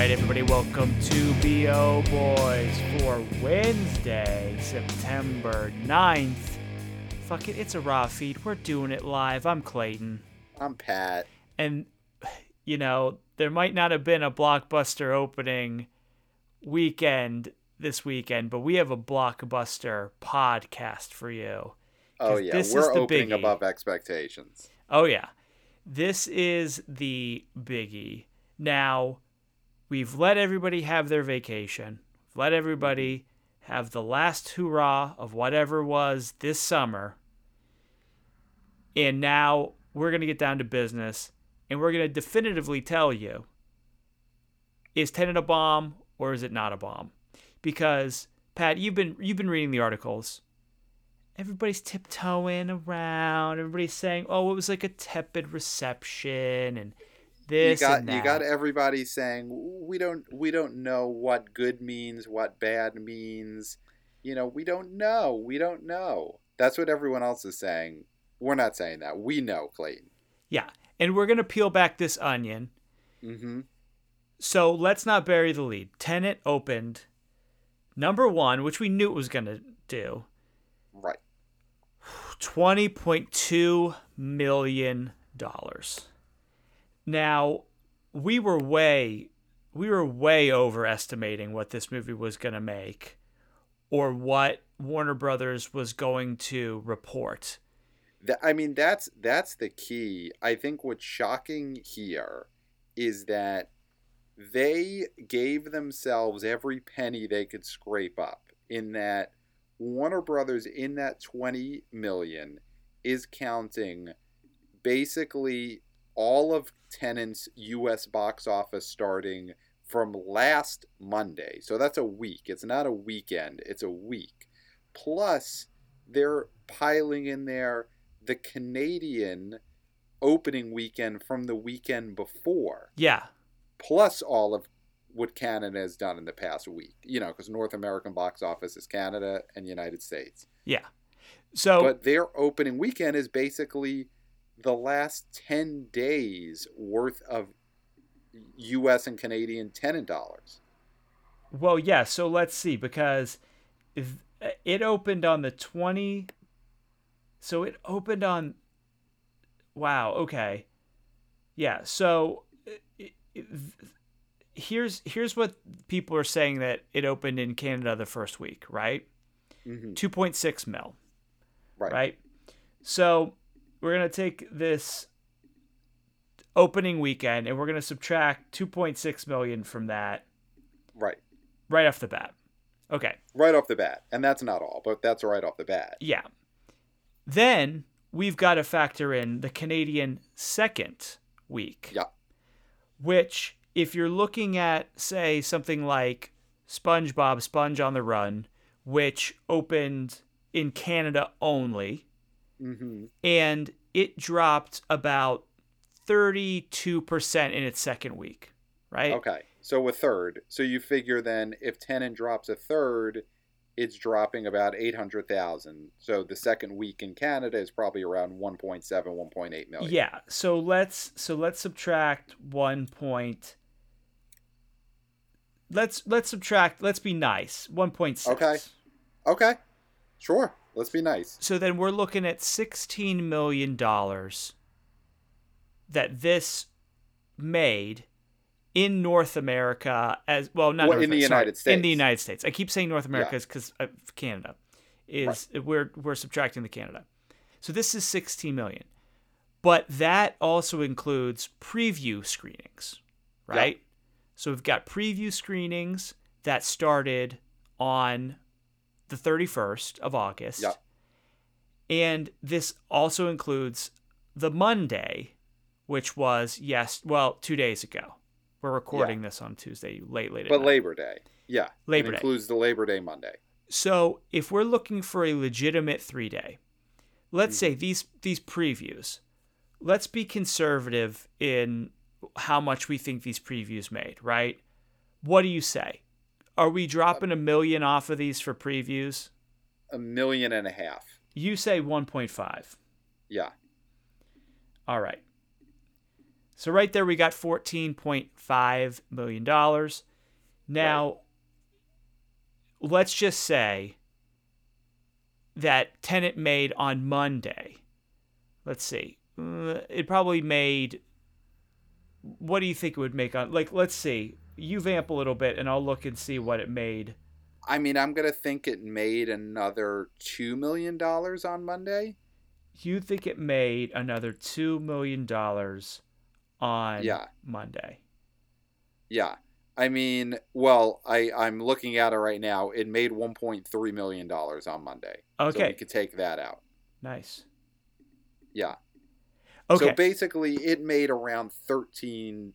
right, everybody, welcome to BO Boys for Wednesday, September 9th. Fuck it, it's a raw feed. We're doing it live. I'm Clayton. I'm Pat. And, you know, there might not have been a blockbuster opening weekend this weekend, but we have a blockbuster podcast for you. Oh, yeah. this is We're the opening biggie. above expectations. Oh, yeah. This is the biggie. Now, we've let everybody have their vacation, let everybody have the last hurrah of whatever was this summer. And now we're going to get down to business and we're going to definitively tell you is Tenet a bomb or is it not a bomb? Because Pat, you've been you've been reading the articles everybody's tiptoeing around. Everybody's saying, "Oh, it was like a tepid reception," and You got you got everybody saying we don't we don't know what good means, what bad means. You know, we don't know. We don't know. That's what everyone else is saying. We're not saying that. We know, Clayton. yeah, and we're gonna peel back this onion. Mm-hmm. So let's not bury the lead. Tenet opened number one, which we knew it was gonna do. Right. twenty point two million dollars. Now, we were way we were way overestimating what this movie was going to make or what Warner Brothers was going to report. I mean, that's that's the key. I think what's shocking here is that they gave themselves every penny they could scrape up. In that Warner Brothers, in that twenty million, is counting basically all of Tenet's U.S. box office starting from last Monday. So that's a week. It's not a weekend. It's a week. Plus, they're piling in there the Canadian opening weekend from the weekend before, Yeah. plus all of what Canada has done in the past week. You know, because North American box office is Canada and United States. Yeah. So But their opening weekend is basically the last 10 days worth of US and Canadian Tenet dollars. Well, yeah. So let's see because it opened on the twenty. So it opened on. Wow. Okay. Yeah. So it, it, here's here's what people are saying that it opened in Canada the first week, right? Mhm. Two point six mil, Right. right? So we're gonna take this opening weekend and we're gonna subtract two point six million from that Right. right off the bat. Okay. Right off the bat. And that's not all, but that's right off the bat. Yeah. Then we've got to factor in the Canadian second week. Yeah. Which, if you're looking at, say, something like SpongeBob Sponge on the Run, which opened in Canada only, hmm and it dropped about 32% in its second week, right? Okay. So a third. So you figure then if Tenet drops a third, it's dropping about 800,000. So the second week in Canada is probably around 1.7, 1.8 million. Yeah. So let's so let's subtract one point. Let's let's subtract. Let's be nice. One point six. Okay. Okay. Sure. Let's be nice. So then we're looking at sixteen million dollars that this made in North America as well. Not Well, North in the sorry, United In the United States. I keep saying North America Yeah. because uh, Canada is we're we're subtracting the Canada. So this is sixteen million, but that also includes preview screenings, Yeah. right? So we've got preview screenings that started on the 31st of August. Yeah. And this also includes the Monday, which was, yes, well, two days ago. We're recording this on Tuesday, late, late But night. Labor Day. Yeah. Labor it Day. includes the Labor Day Monday. So if we're looking for a legitimate three day, let's say Mm-hmm. these these previews, let's be conservative in how much we think these previews made, right? What do you say? Are we dropping a million off of these for previews? A million and a half. You say 1.5. Yeah. All right. So right there we got fourteen point five million dollars. Now let's just say that Tenet made on Monday. Let's see. Uh, it probably made what do you think it would make on like let's see. You vamp a little bit and I'll look and see what it made. I mean, I'm gonna think it made another two million dollars on Monday. You think it made another two million dollars on Yeah. Monday? Yeah. I mean, well, I I'm looking at it right now. It made 1.3 million dollars on Monday. So Okay, we could take that out. nice. Yeah. Okay, So basically, it made around 13,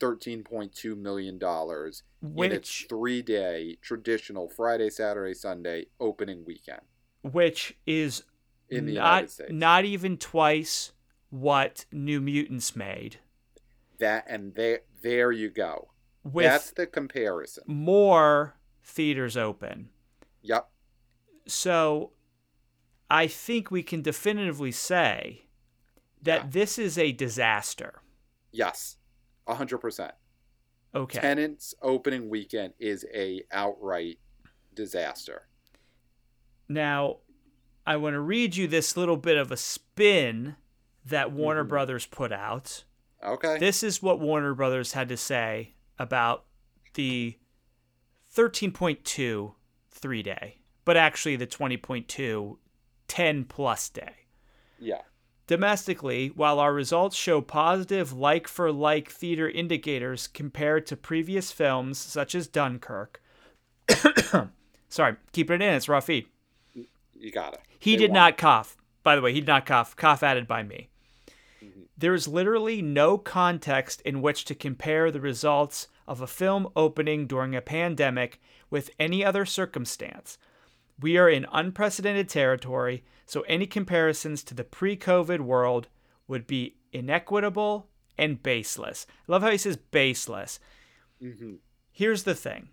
13.2 million dollars in its three-day traditional Friday, Saturday, Sunday opening weekend which is in the not United States. not even twice what New Mutants made. that and there, there you go. With That's the comparison. more theaters open. Yep. So I think we can definitively say that Yeah. this is a disaster. Yes. Hundred percent. Okay. Tenet's opening weekend is a outright disaster. Now, I want to read you this little bit of a spin that Warner Mhm. Brothers put out. Okay. This is what Warner Brothers had to say about the 13.2 three day, but actually the 20.2 10 plus day. yeah. Domestically, while our results show positive like for like theater indicators compared to previous films such as Dunkirk, sorry, keep it in, it's raw feed. You got it. He They did won. not cough. By the way, he did not cough. Cough added by me. Mhm. There is literally no context in which to compare the results of a film opening during a pandemic with any other circumstance. We are in unprecedented territory, so any comparisons to the pre COVID world would be inequitable and baseless. I love how he says baseless. Mhm. Here's the thing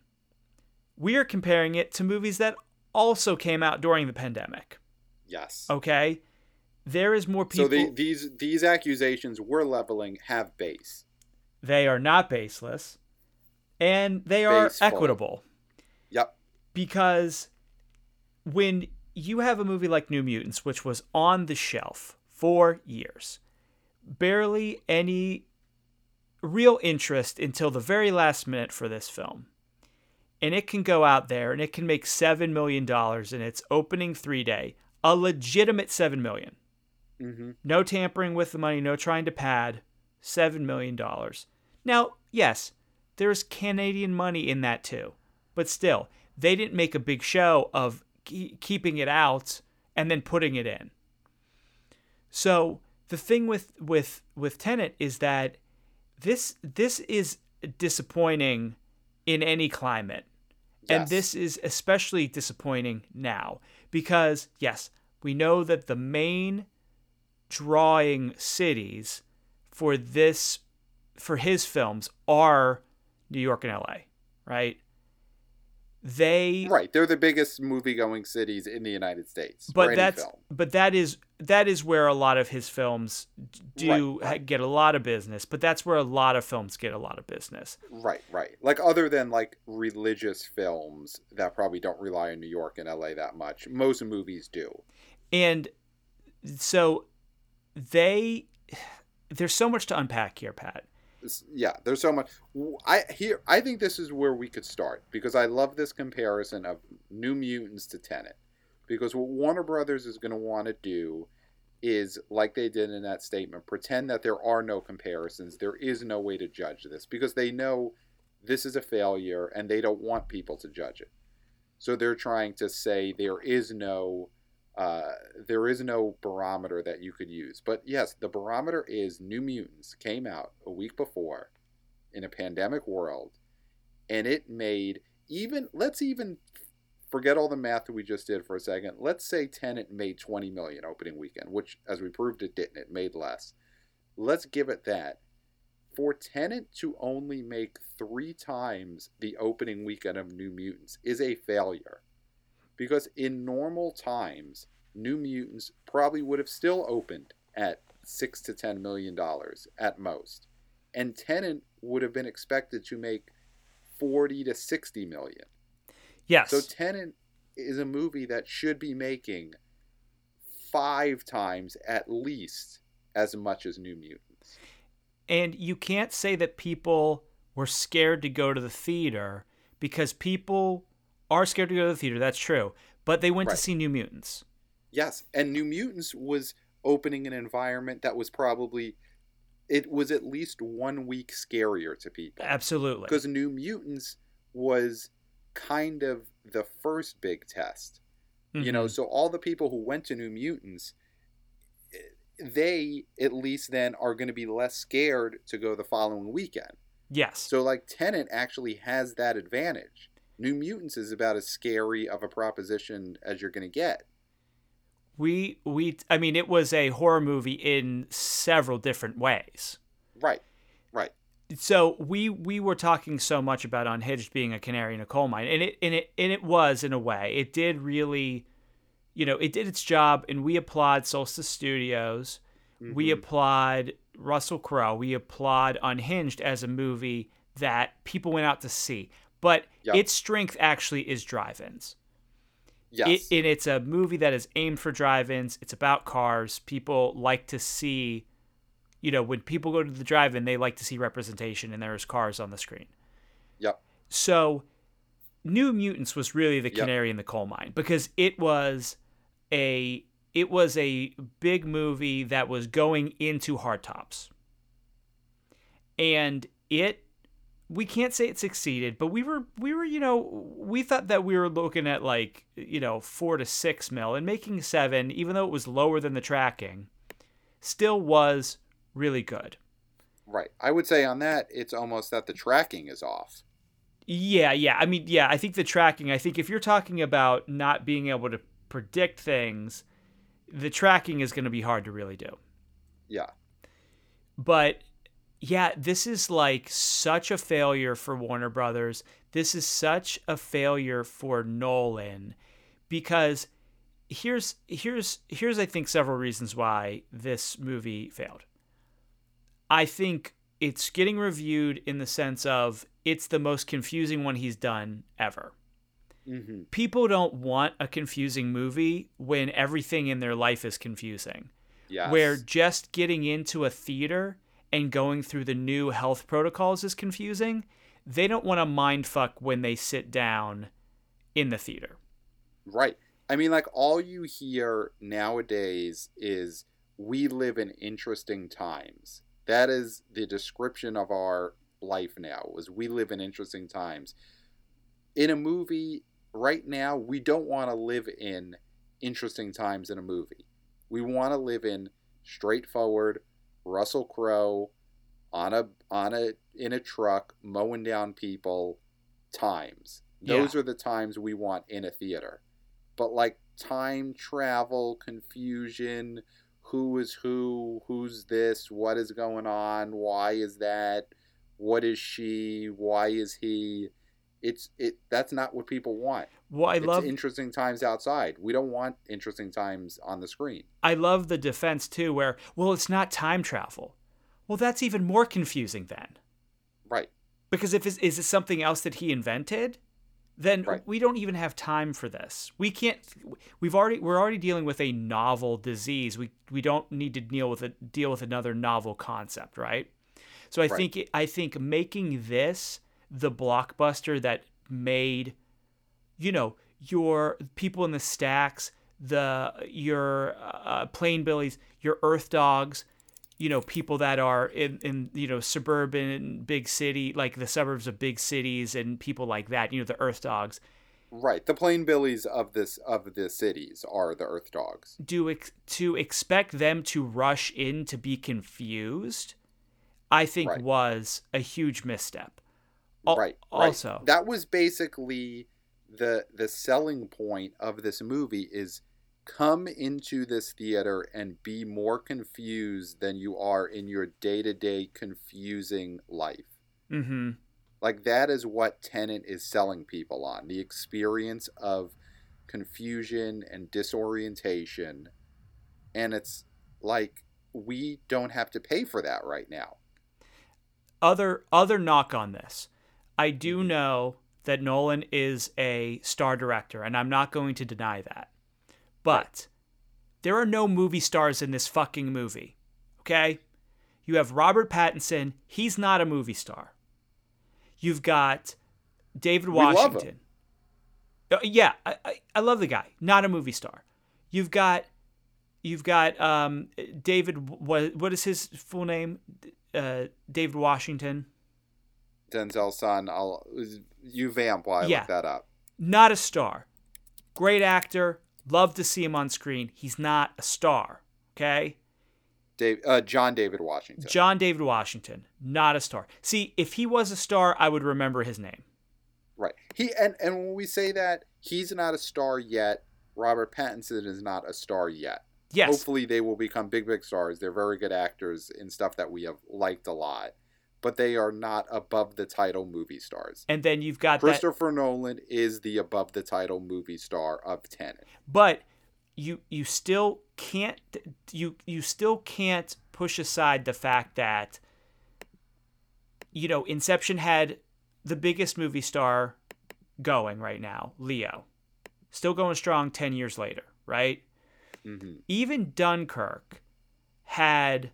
we are comparing it to movies that also came out during the pandemic. Yes. Okay, there is more people. so the, these these accusations we're leveling have base. they are not baseless, and they are Baseful. equitable Yep. because when you have a movie like New Mutants, which was on the shelf for years, barely any real interest until the very last minute for this film. And it can go out there and it can make $7 million in its opening three day, a legitimate $7 million. hmm No tampering with the money, no trying to pad. $7 million. Now, yes, there's Canadian money in that too. But still, they didn't make a big show of ke- keeping it out and then putting it in. So, the thing with with with Tenet is that this this is disappointing in any climate. And this is especially disappointing now because, yes, we know that the main drawing cities for this, for his films are New York and LA, right? They, Right. They're the biggest movie going cities in the United States. but that's, film. but that is, that is where a lot of his films do Right, right. get a lot of business, but that's where a lot of films get a lot of business. Right, right. Like other than like religious films that probably don't rely on New York and LA that much, most movies do. And so they, there's so much to unpack here, Pat. Yeah, there's so much. I here I think this is where we could start because I love this comparison of New Mutants to Tenet. Because what Warner Brothers is going to want to do is like they did in that statement, pretend that there are no comparisons, there is no way to judge this because they know this is a failure and they don't want people to judge it. So they're trying to say there is no uh, there is no barometer that you could use. But yes, the barometer is New Mutants came out a week before in a pandemic world, and it made even let's even forget all the math that we just did for a second. Let's say Tenet made 20 million opening weekend, which as we proved it didn't. It made less. Let's give it that. For Tenet to only make three times the opening weekend of New Mutants is a failure because in normal times, New Mutants probably would have still opened at six to ten million dollars at most. and Tenet would have been expected to make 40 to 60 million. Yes. So Tenet is a movie that should be making five times at least as much as New Mutants. And you can't say that people were scared to go to the theater because people are scared to go to the theater. That's true. But they went Right. to see New Mutants. Yes, and New Mutants was opening an environment that was probably it was at least one week scarier to people Absolutely. because New Mutants was kind of the first big test. You know, Mhm. so all the people who went to New Mutants they at least then are going to be less scared to go the following weekend. Yes. So like Tenet actually has that advantage. New Mutants is about as scary of a proposition as you're going to get. we we I mean it was a horror movie in several different ways. Right. Right. so we we were talking so much about unhinged being a canary in a coal mine and it and it and it was in a way it did really you know it did its job and we applaud solstice studios we Mhm. applaud russell crowe we applaud unhinged as a movie that people went out to see but Yep. its strength actually is drive-ins yes. it, and it's a movie that is aimed for drive-ins. It's about cars. People like to see, you know, when people go to the drive-in, they like to see representation, and there's cars on the screen. Yep. So, New Mutants was really the Yep. canary in the coal mine because it was a it was a big movie that was going into hard tops, and it we can't say it succeeded, but we were we were you know we thought that we were looking at like you know four to six mil and making seven, even though it was lower than the tracking, still was really good. right. I would say on that it's almost that the tracking is off. Yeah, yeah. I mean, yeah. I think the tracking. I think if you're talking about not being able to predict things, the tracking is going to be hard to really do. Yeah. but yeah, this is like such a failure for Warner Brothers. This is such a failure for Nolan because here's here's here's I think several reasons why this movie failed. I think it's getting reviewed in the sense of it's the most confusing one he's done ever. hmm People don't want a confusing movie when everything in their life is confusing Yes. where just getting into a theater and going through the new health protocols is confusing. They don't want to mind fuck when they sit down in the theater. Right. I mean, like all you hear nowadays is we live in interesting times. That is the description of our life now. Is we live in interesting times. In a movie right now, we don't want to live in interesting times in a movie. We want to live in straightforward Russell Crowe on a on a in a truck mowing down people times. Those are the times we want in a theater. But like time travel, confusion, who is who, who's this, what is going on, why is that, what is she, why is he? It's it that's not what people want. Well, I it's love interesting times outside. We don't want interesting times on the screen. I love the defense too where well, it's not time travel. Well, that's even more confusing then. Right. Because if it's, is it something else that he invented? Then Right. we don't even have time for this. We can't. We've already we're already dealing with a novel disease. We we don't need to deal with a deal with another novel concept, right? So I Right. think I think making this the blockbuster that made, you know, your people in the stacks, the your uh, plain billies, your earth dogs, you know people that are in, in you know suburban big city like the suburbs of big cities and people like that you know the earth dogs Right. The plain billies of this of the cities are the earth dogs. do ex- to expect them to rush in to be confused i think Right. was a huge misstep Al- right. right. also that was basically the the selling point of this movie is come into this theater and be more confused than you are in your day-to-day confusing life. mm-hmm Like that is what Tenet is selling people on. The experience of confusion and disorientation. And it's like we don't have to pay for that right now. other other knock on this. I do know that Nolan is a star director, and I'm not going to deny that. But there are no movie stars in this fucking movie. Okay? You have Robert Pattinson, he's not a movie star. You've got David We love him. Washington. Uh, yeah, I, I, I love the guy. Not a movie star. You've got you've got um, David what what is his full name? Uh, David Washington. Denzel's son. I'll you vamp while I Yeah. look that up. Not a star. Great actor. Love to see him on screen. He's not a star. Okay? Dave, uh, John David Washington. John David Washington, not a star. See, if he was a star, I would remember his name. Right. He and and when we say that he's not a star yet, Robert Pattinson is not a star yet. Yes. Hopefully they will become big big stars. They're very good actors in stuff that we have liked a lot, but they are not above the title movie stars. And then you've got that Christopher Nolan is the above the title movie star of Tenet. but you you still can't you you still can't push aside the fact that you know Inception had the biggest movie star going right now, Leo. Still going strong 10 years later, right? hmm Even Dunkirk had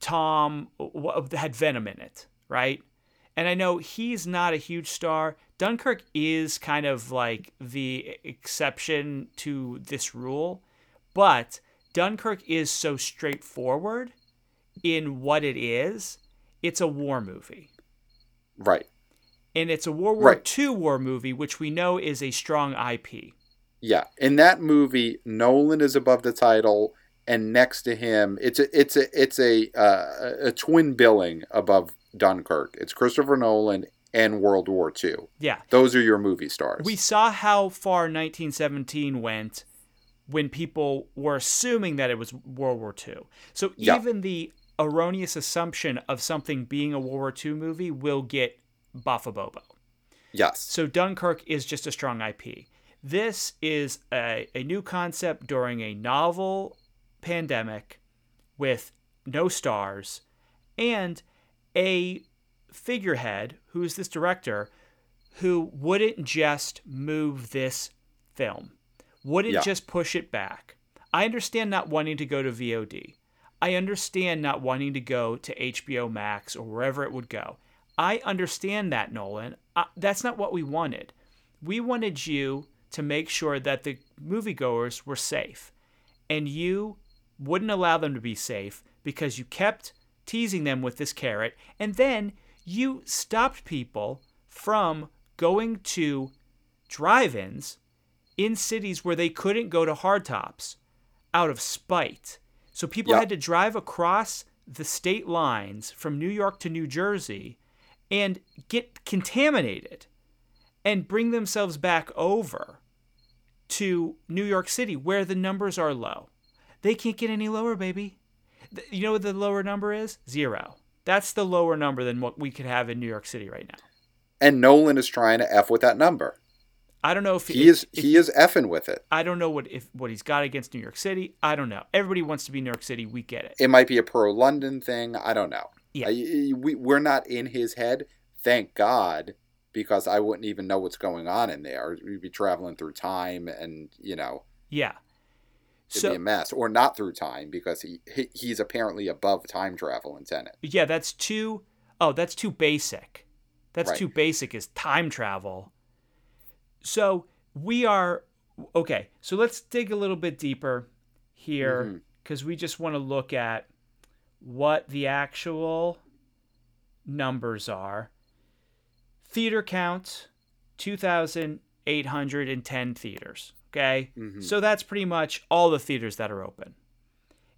Tom uh, uh, had Venom in it, right? And I know he's not a huge star. Dunkirk is kind of like the exception to this rule, but Dunkirk is so straightforward in what it is. It's a war movie. Right. And it's a World War Right. II war movie, which we know is a strong IP. Yeah. In that movie, Nolan is above the title, and next to him, it's a it's a it's a uh, a twin billing above Dunkirk. It's Christopher Nolan and World War II. Yeah. Those are your movie stars. We saw how far 1917 went when people were assuming that it was World War II. So Yeah. even the erroneous assumption of something being a World War II movie will get buffabobo. yes. So Dunkirk is just a strong IP. This is a, a new concept during a novel pandemic with no stars and a figurehead who's this director who wouldn't just move this film, wouldn't Yeah. just push it back. I understand not wanting to go to VOD. I understand not wanting to go to HBO Max or wherever it would go. I understand that, Nolan. That's not what we wanted. We wanted you to make sure that the moviegoers were safe. And you wouldn't allow them to be safe because you kept teasing them with this carrot. And then you stopped people from going to drive ins in cities where they couldn't go to hardtops out of spite. So people Yep. had to drive across the state lines from New York to New Jersey and get contaminated and bring themselves back over to New York City where the numbers are low. They can't get any lower, baby. You know what the lower number is? Zero. That's the lower number than what we could have in New York City right now. And Nolan is trying to f with that number. I don't know if He if- is if- he is effing with it. I don't know what if what he's got against New York City. I don't know. Everybody wants to be New York City. We get it. It might be a pro London thing. I don't know. Yeah. I- we we're not in his head. Thank God, because I wouldn't even know what's going on in there. We'd be traveling through time, and you know, Yeah. It'd So be a mess. Or not through time because he, he he's apparently above time travel in Tenet. yeah, that's too. Oh, that's too basic. That's Right. too basic. Is time travel. So we are okay. So let's dig a little bit deeper here mm-hmm. because we just want to look at what the actual numbers are. Theater count 2,810 theaters. Okay. Mhm. So that's pretty much all the theaters that are open.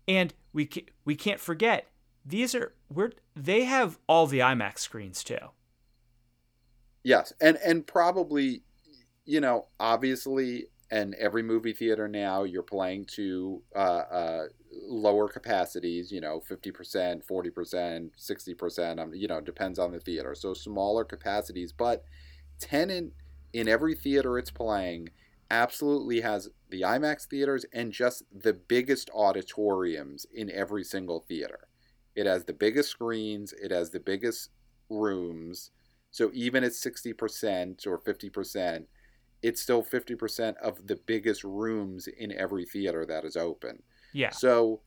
And we, ca- we can't forget, these are, we're, they have all the IMAX screens too. Yes, and and probably, you know, obviously, and every movie theater now you're playing to uh, uh, lower capacities. You know, fifty percent, forty percent, sixty percent. Um, you know, depends on the theater. So smaller capacities, but Tenet in every theater it's playing absolutely has the IMAX theaters and just the biggest auditoriums in every single theater. It has the biggest screens, it has the biggest rooms. So even at 60% or 50%, it's still 50% of the biggest rooms in every theater that is open. Yeah. So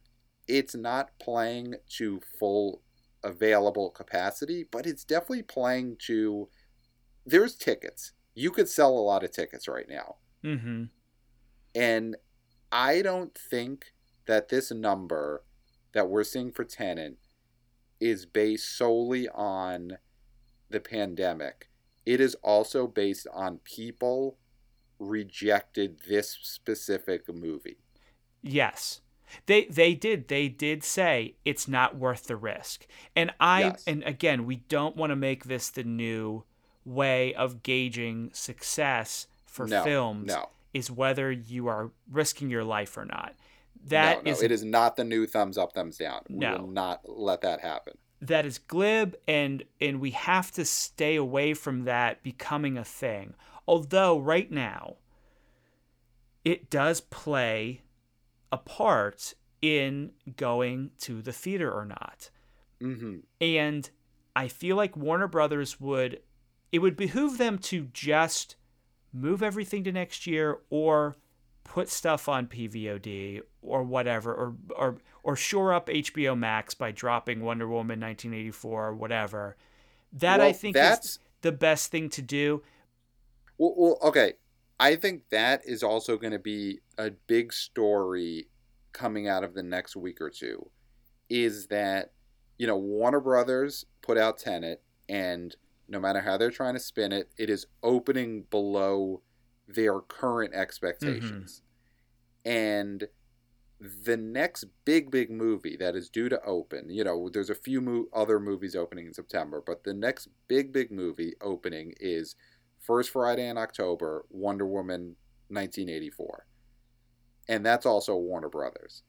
it's not playing to full available capacity, but it's definitely playing to there's tickets. You could sell a lot of tickets right now. Mm-hmm. And I don't think that this number that we're seeing for Tenet is based solely on the pandemic. It is also based on people rejected this specific movie. Yes. They they did they did say it's not worth the risk. And I Yes. and again, we don't want to make this the new way of gauging success for no, films No, is whether you are risking your life or not. That no, is it is not the new thumbs up, thumbs down. We will not let that happen. that is glib and and we have to stay away from that becoming a thing. Although right now it does play a part in going to the theater or not. hmm And I feel like Warner Brothers would it would behoove them to just move everything to next year or put stuff on PVOD or whatever or or or shore up HBO Max by dropping Wonder Woman 1984 or whatever. That I think that's- is the best thing to do. Well, well, okay. I think that is also going to be a big story coming out of the next week or two. Is that, you know, Warner Brothers put out Tenet, and no matter how they're trying to spin it, it is opening below their current expectations. Mm-hmm. And the next big, big movie that is due to open, you know, there's a few mo- other movies opening in September, but the next big, big movie opening is First Friday in October, Wonder Woman 1984. And that's also Warner Brothers.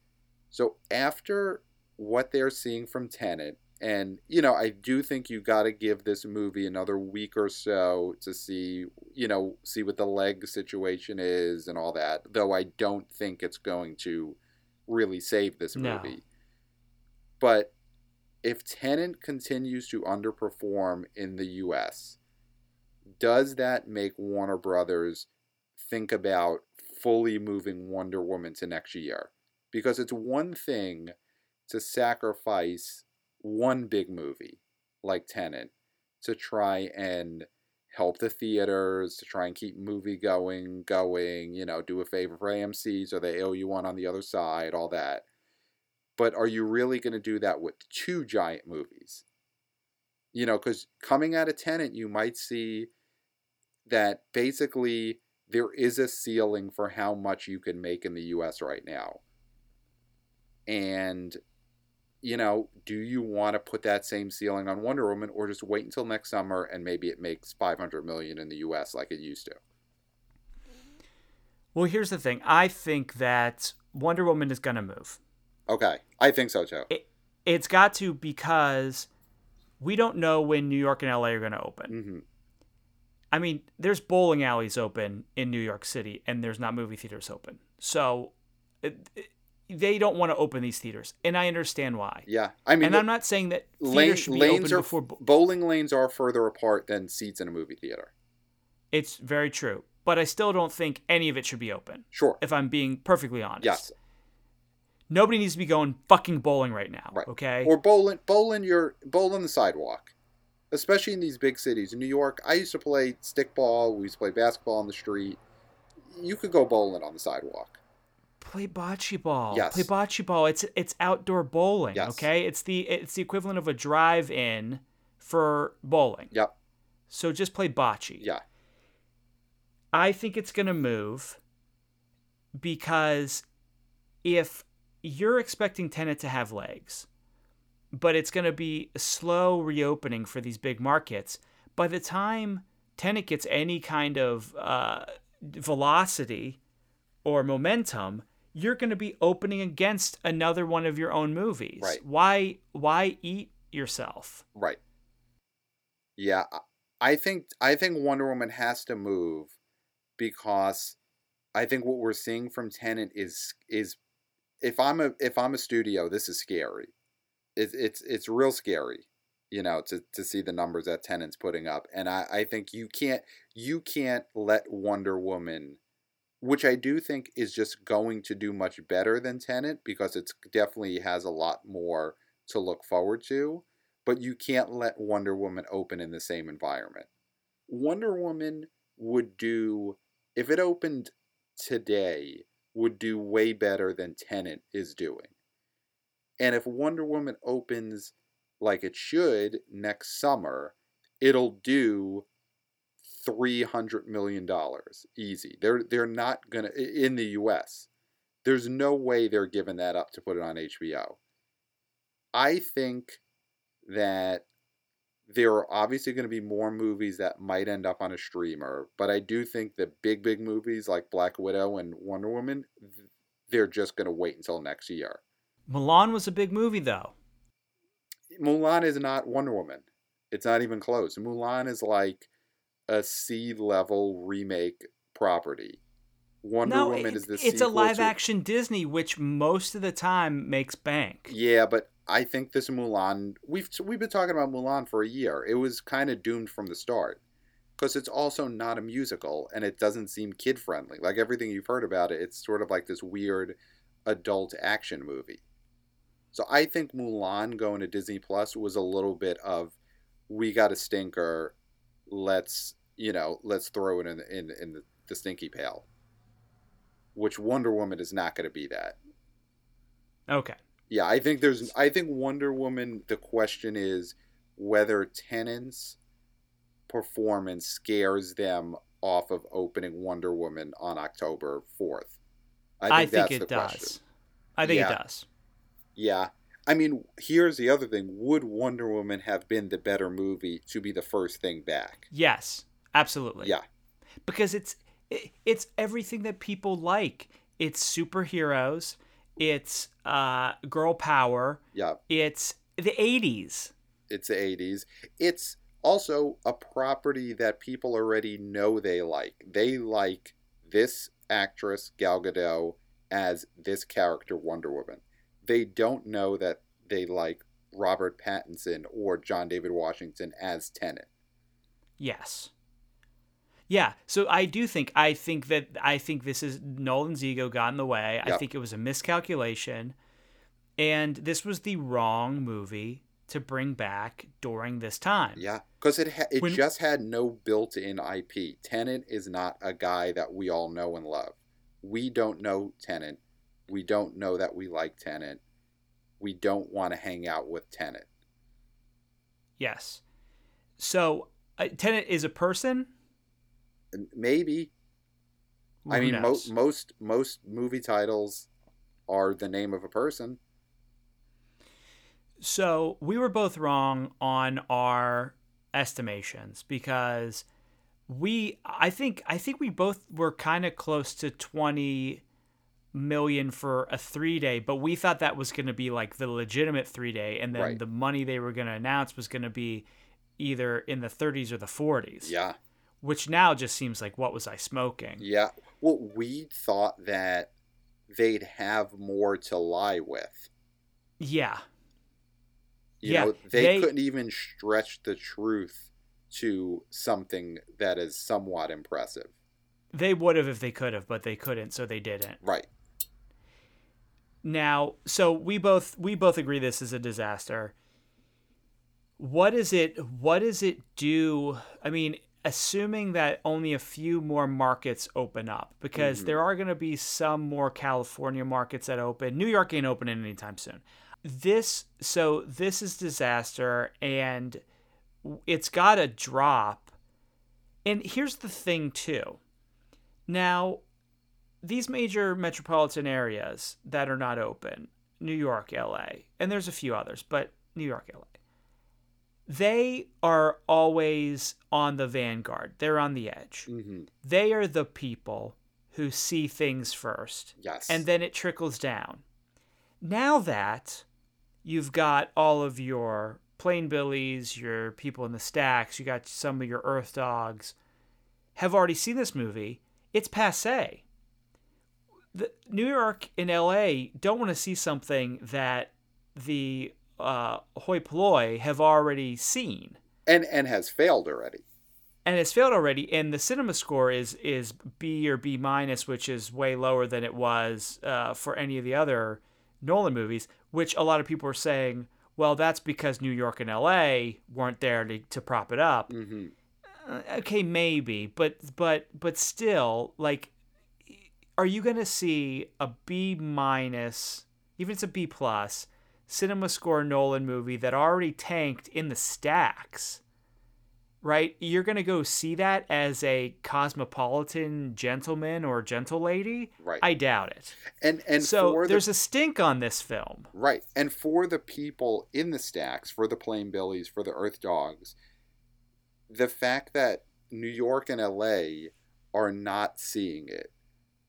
So after what they're seeing from Tenet, and you know, I do think you got to give this movie another week or so to see, you know, see what the leg situation is and all that. Though I don't think it's going to really save this No. movie. But if Tenet continues to underperform in the US, does that make Warner Brothers think about fully moving Wonder Woman to next year? Because it's one thing to sacrifice one big movie like Tenet to try and help the theaters, to try and keep movie going, going, you know, do a favor for AMC so they owe you one on the other side, all that. But are you really going to do that with two giant movies? You know, because coming out of Tenet you might see that basically there is a ceiling for how much you can make in the US right now. And, you know, do you want to put that same ceiling on Wonder Woman or just wait until next summer and maybe it makes 500 million in the US like it used to? Well, here's the thing. I think that Wonder Woman is going to move. Okay, I think so too. It, it's got to because we don't know when New York and LA are going to open. hmm I mean, there's bowling alleys open in New York City, and there's not movie theaters open. So it, it- they don't want to open these theaters, and I understand why. Yeah, I mean, and I'm not saying that theaters lane, should be lanes open are before. bo- bowling lanes are further apart than seats in a movie theater. It's very true, but I still don't think any of it should be open. Sure. If I'm being perfectly honest. Yes. Nobody needs to be going fucking bowling right now. Right. Okay. Or bowling, bowling your bowling the sidewalk, especially in these big cities. In New York, I used to play stickball. We used to play basketball on the street. You could go bowling on the sidewalk. Play bocce ball. Yes. Play bocce ball. It's it's outdoor bowling. Yes. Okay. It's the it's the equivalent of a drive-in for bowling. Yep. So just play bocce. Yeah. I think it's going to move because if you're expecting Tenet to have legs, but it's going to be a slow reopening for these big markets, by the time Tenet gets any kind of uh, velocity or momentum, you're going to be opening against another one of your own movies. Right. Why why eat yourself? Right. Yeah, I- think I think Wonder Woman has to move because I think what we're seeing from Tenet is is if I'm a if I'm a studio, this is scary it's it's it's real scary, you know, to to see the numbers that Tenet's putting up, and I I think you can't you can't let Wonder Woman, which I do think is just going to do much better than Tenet because it's definitely has a lot more to look forward to, but you can't let Wonder Woman open in the same environment. Wonder Woman would do if it opened today would do way better than Tenet is doing. And if Wonder Woman opens like it should next summer, it'll do three hundred million dollars easy. They're they're not gonna in the U.S. There's no way they're giving that up to put it on HBO. I think that there are obviously going to be more movies that might end up on a streamer, but I do think the big big movies like Black Widow and Wonder Woman, they're just going to wait until next year. Mulan was a big movie though. Mulan is not Wonder Woman. It's not even close. Mulan is like a C level remake property. Wonder no, Woman it, is the it's a live to... action Disney, which most of the time makes bank. Yeah, but I think this Mulan we've we've been talking about Mulan for a year. It was kind of doomed from the start because it's also not a musical and it doesn't seem kid friendly. Like everything you've heard about it, it's sort of like this weird adult action movie. So I think Mulan going to Disney Plus was a little bit of we got a stinker, let's you know let's throw it in in in the, the stinky pail. Which Wonder Woman is not going to be that. Okay. Yeah, I think there's I think Wonder Woman. The question is whether Tenet's performance scares them off of opening Wonder Woman on October fourth. I think, I think it does. Question. I think yeah. it does. Yeah. I mean, here's the other thing. Would Wonder Woman have been the better movie to be the first thing back? Yes, absolutely. Yeah. Because it's it's everything that people like. It's superheroes, it's uh girl power. Yeah. It's the 80s. It's the 80s. It's also a property that people already know they like. They like this actress Gal Gadot as this character Wonder Woman they don't know that they like Robert Pattinson or John David Washington as Tenet. Yes. Yeah, so I do think I think that I think this is Nolan's ego got in the way. Yep. I think it was a miscalculation, and this was the wrong movie to bring back during this time. Yeah, because it ha- it when, just had no built-in IP. Tenet is not a guy that we all know and love. We don't know Tenet we don't know that we like Tenet. We don't want to hang out with Tenet. Yes. So, uh, Tenet is a person? Maybe. Who I mean, mo- most most movie titles are the name of a person. So we were both wrong on our estimations because we I think I think we both were kind of close to 20 million for a three day, but we thought that was going to be like the legitimate three day, and then right. the money they were going to announce was going to be either in the 30s or the 40s. Yeah. Which now just seems like what was I smoking? Yeah. Well, we thought that they'd have more to lie with. Yeah. You yeah, know, they, they couldn't even stretch the truth to something that is somewhat impressive. They would have if they could have, but they couldn't, so they didn't. Right. Now, so we both we both agree this is a disaster. What is it what does it do? I mean, assuming that only a few more markets open up because mm-hmm. there are going to be some more California markets that open. New York ain't opening anytime soon. This so this is disaster and it's got to drop. And here's the thing too. Now, these major metropolitan areas that are not open, New York, LA, and there's a few others, but New York, LA, they are always on the vanguard. They're on the edge. Mm-hmm. They are the people who see things first. Yes. And then it trickles down. Now that you've got all of your plain billies, your people in the stacks, you got some of your earth dogs, have already seen this movie, it's passe the New York and LA don't want to see something that the uh, hoi polloi have already seen and and has failed already. and it's failed already. And the cinema score is is B or B minus, which is way lower than it was uh, for any of the other Nolan movies. Which a lot of people are saying, well, that's because New York and L.A. weren't there to, to prop it up. hmm Uh, okay, maybe, but but but still, like, are you gonna see a B minus, even if it's a B plus, cinema score Nolan movie that already tanked in the stacks? Right, you're gonna go see that as a cosmopolitan gentleman or gentle lady? Right. I doubt it. And and so the there's a stink on this film. Right. And for the people in the stacks, for the Plain Billies, for the Earth Dogs, the fact that New York and LA are not seeing it,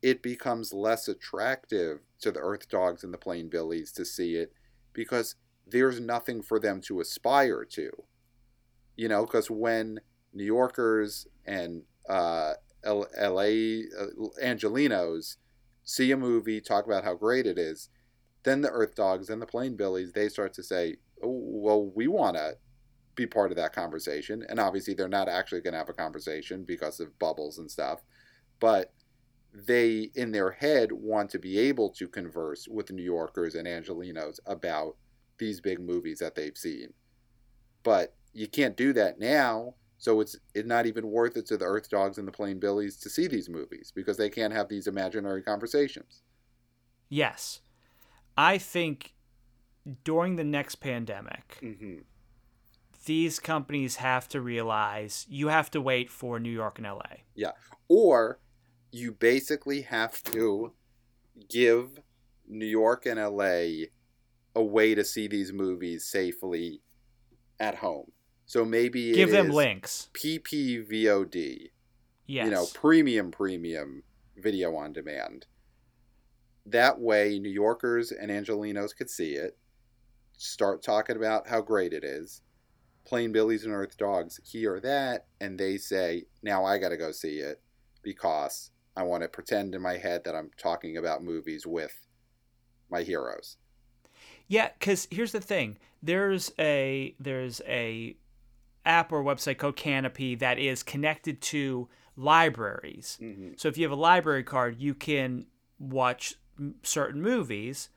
it becomes less attractive to the Earth Dogs and the Plain Billies to see it because there's nothing for them to aspire to. You know, because when New Yorkers and uh, L- LA uh, Angelinos see a movie, talk about how great it is, then the Earth Dogs and the Plain Billies, they start to say, oh, well, we want to be part of that conversation. And obviously, they're not actually going to have a conversation because of bubbles and stuff. But they, in their head, want to be able to converse with New Yorkers and Angelinos about these big movies that they've seen. But you can't do that now. So it's it's not even worth it to the Earth Dogs and the Plain Billies to see these movies because they can't have these imaginary conversations. Yes, I think during the next pandemic. Mm-hmm. these companies have to realize you have to wait for New York and LA. Yeah. Or you basically have to give New York and LA a way to see these movies safely at home. So maybe it Give them links. PPVOD, Yes. you know, premium premium video on demand. That way New Yorkers and Angelinos could see it, start talking about how great it is. Plain Billies and Earth Dogs hear that and they say, "Now I got to go see it because I want to pretend in my head that I'm talking about movies with my heroes." yeah, because here's the thing: there's a there's a app or website called Kanopy that is connected to libraries. Mm-hmm. So if you have a library card, you can watch certain movies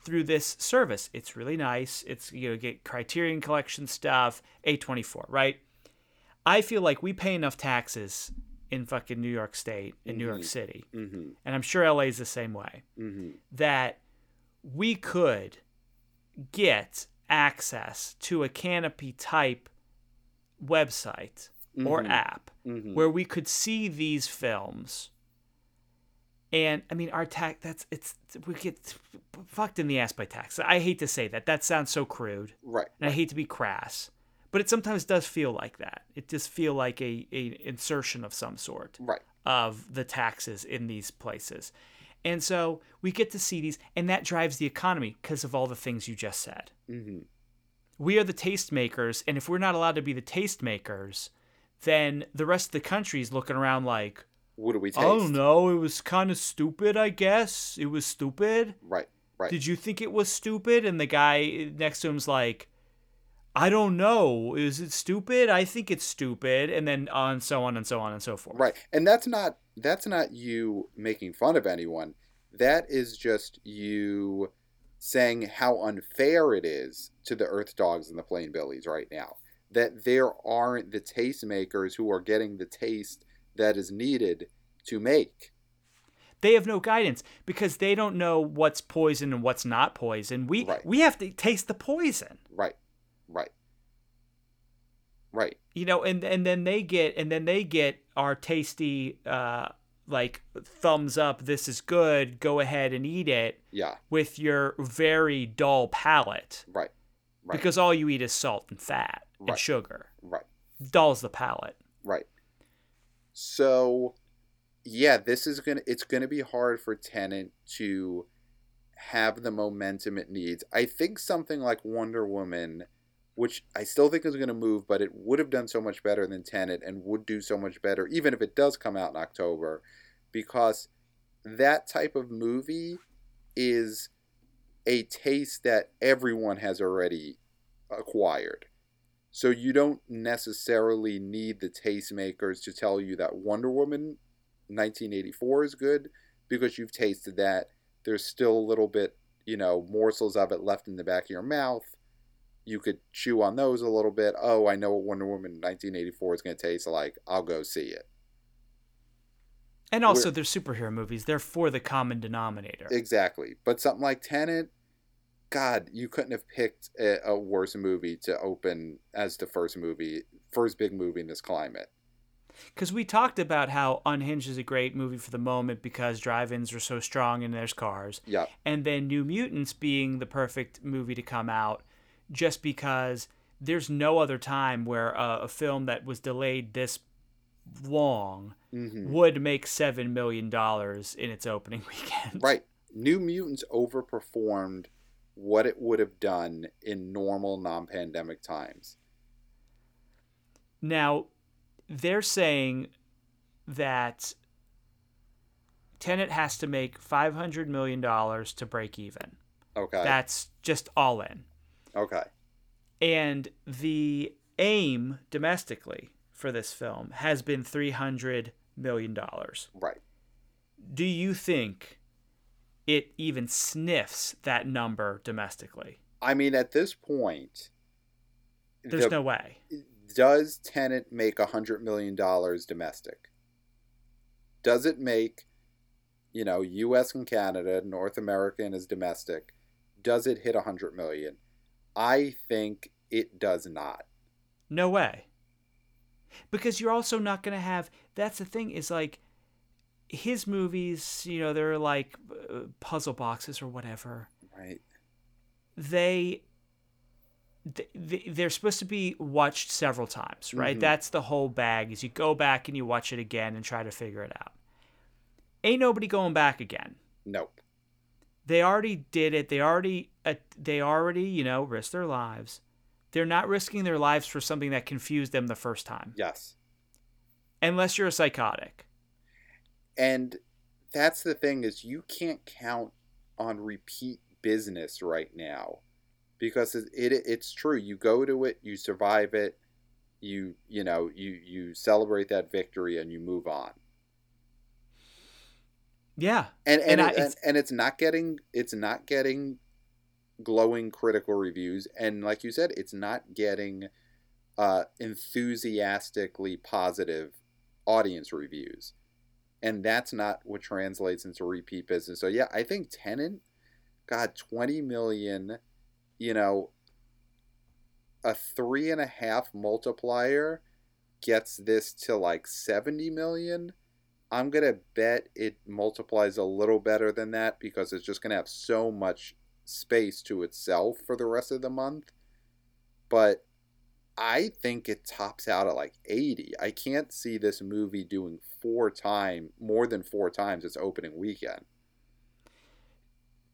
through this service. It's really nice. It's you know get Criterion Collection stuff, A24, right? I feel like we pay enough taxes in fucking New York State in New York Mhm. City, Mm-hmm. and I'm sure LA is the same way. Mm-hmm. That we could get access to a Kanopy type website or Mhm. app Mm-hmm. where we could see these films. And I mean, our tax, that's, it's, we get fucked in the ass by tax. I hate to say that. That sounds so crude. Right. And I hate to be crass. But it sometimes does feel like that. It does feel like a, a insertion of some sort Right. of the taxes in these places. And so we get to see these, and that drives the economy because of all the things you just said. Mm-hmm. We are the tastemakers, and if we're not allowed to be the tastemakers, then the rest of the country is looking around like, What do we taste? I don't know, it was kind of stupid, I guess. It was stupid. Right. Right. Did you think it was stupid? And the guy next to him's like, I don't know. Is it stupid? I think it's stupid. And then on so on and so on and so forth. Right. And that's not that's not you making fun of anyone. That is just you saying how unfair it is to the Earth Dogs and the Plain Billies right now. That there aren't the tastemakers who are getting the taste that is needed to make. They have no guidance because they don't know what's poison and what's not poison. We Right. we have to taste the poison. Right. Right. Right. you know and and then they get and then they get our tasty uh like thumbs up this is good go ahead and eat it Yeah. with your very dull palate Right. Right. because all you eat is salt and fat and sugar Right. dulls the palate Right. So, yeah, this is gonna. It's gonna be hard for Tenet to have the momentum it needs. I think something like Wonder Woman, which I still think is gonna move, but it would have done so much better than Tenet, and would do so much better even if it does come out in October, because that type of movie is a taste that everyone has already acquired. So you don't necessarily need the tastemakers to tell you that Wonder Woman 1984 is good because you've tasted that. There's still a little bit, you know, morsels of it left in the back of your mouth. You could chew on those a little bit. Oh, I know what Wonder Woman 1984 is going to taste like. I'll go see it. And also, they're superhero movies. They're for the common denominator. Exactly. But something like Tenet, God, you couldn't have picked a, a, worse movie to open as the first movie, first big movie in this climate. Because we talked about how Unhinged is a great movie for the moment because drive-ins are so strong and there's cars. Yeah. And then New Mutants being the perfect movie to come out, just because there's no other time where a, a film that was delayed this long mm-hmm. would make seven million dollars in its opening weekend. Right. New Mutants overperformed what it would have done in normal non-pandemic times. Now, they're saying that Tenet has to make five hundred million dollars to break even. Okay. That's just all in. Okay. And the aim domestically for this film has been three hundred million dollars. Right. Do you think it even sniffs that number domestically? I mean, at this point, there's the, no way. Does Tenet make a hundred million dollars domestic? Does it make, you know, U.S. and Canada, North American is domestic? Does it hit a hundred million? I think it does not. No way. Because you're also not going to have. That's the thing is like his movies, you know, they're like uh, puzzle boxes or whatever. Right. They they're supposed to be watched several times, right? Mm-hmm. That's the whole bag. Is you go back and you watch it again and try to figure it out. Ain't nobody going back again. Nope. They already did it. They already uh, they already you know risk their lives. They're not risking their lives for something that confused them the first time. Yes. Unless you're a psychotic. And that's the thing is you can't count on repeat business right now because it, it it's true. You go to it, you survive it, you you know you you celebrate that victory and you move on. Yeah, and and and, it, it's, and, and it's not getting it's not getting glowing critical reviews, and like you said, it's not getting uh, enthusiastically positive audience reviews and that's not what translates into repeat business. So yeah, I think Tenet got 20 million, you know, a three and a half multiplier gets this to like 70 million. I'm going to bet it multiplies a little better than that because it's just going to have so much space to itself for the rest of the month. But I think it tops out at like 80. I can't see this movie doing four time more than four times its opening weekend.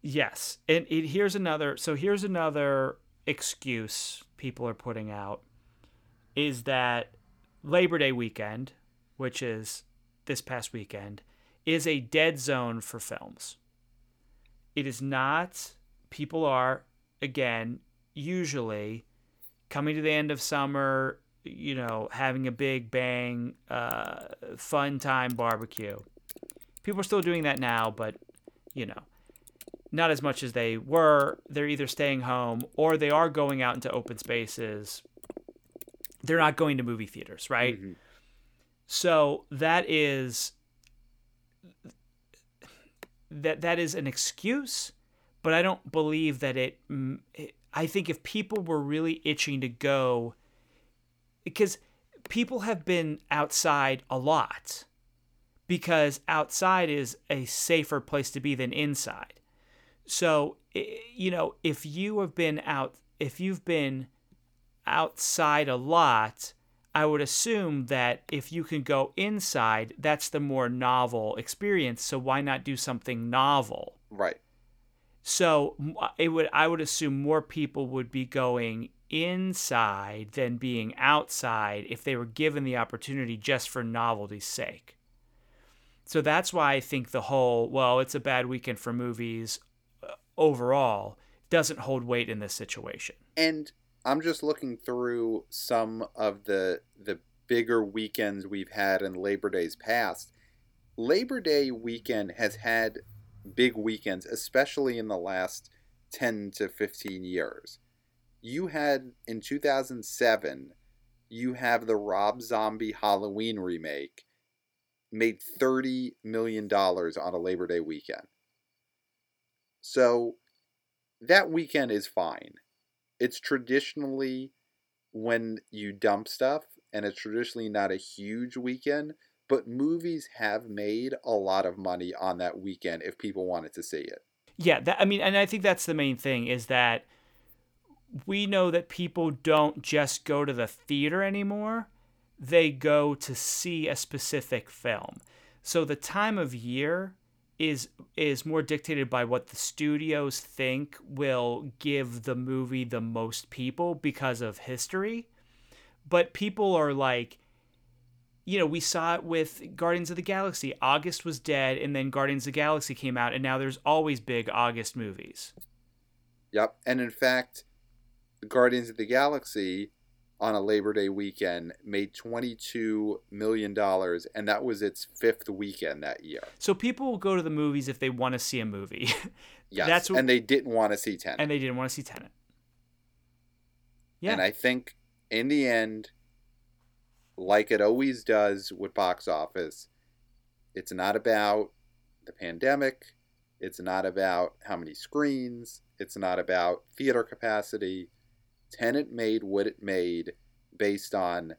Yes. And it, here's another so here's another excuse people are putting out is that Labor Day weekend, which is this past weekend, is a dead zone for films. It is not people are again usually coming to the end of summer, you know, having a big bang, uh, fun time barbecue. People are still doing that now, but you know, not as much as they were. They're either staying home or they are going out into open spaces. They're not going to movie theaters, right? Mm-hmm. So that is that that is an excuse, but I don't believe that it, I think if people were really itching to go, because people have been outside a lot, because outside is a safer place to be than inside. So, you know, if you have been out, if you've been outside a lot, I would assume that if you can go inside, that's the more novel experience. So why not do something novel? Right. So it would I would assume more people would be going inside than being outside if they were given the opportunity just for novelty's sake. So that's why I think the whole well, it's a bad weekend for movies uh, overall doesn't hold weight in this situation. And I'm just looking through some of the the bigger weekends we've had in Labor Day's past. Labor Day weekend has had big weekends, especially in the last 10 to 15 years. You had in 2007, you have the Rob Zombie Halloween remake made $30 million on a Labor Day weekend. So that weekend is fine. It's traditionally when you dump stuff, and it's traditionally not a huge weekend, but movies have made a lot of money on that weekend if people wanted to see it. Yeah, that, I mean, and I think that's the main thing is that we know that people don't just go to the theater anymore, they go to see a specific film. So the time of year is is more dictated by what the studios think will give the movie the most people because of history. But people are like you know, we saw it with Guardians of the Galaxy. August was dead and then Guardians of the Galaxy came out and now there's always big August movies. Yep. And in fact, Guardians of the Galaxy on a Labor Day weekend made $22 million, and that was its fifth weekend that year. So people will go to the movies if they want to see a movie. yes, That's what, and they didn't want to see Tenet. And they didn't want to see Tenet. Yeah. And I think in the end, like it always does with box office, it's not about the pandemic. It's not about how many screens. It's not about theater capacity Tenet made what it made based on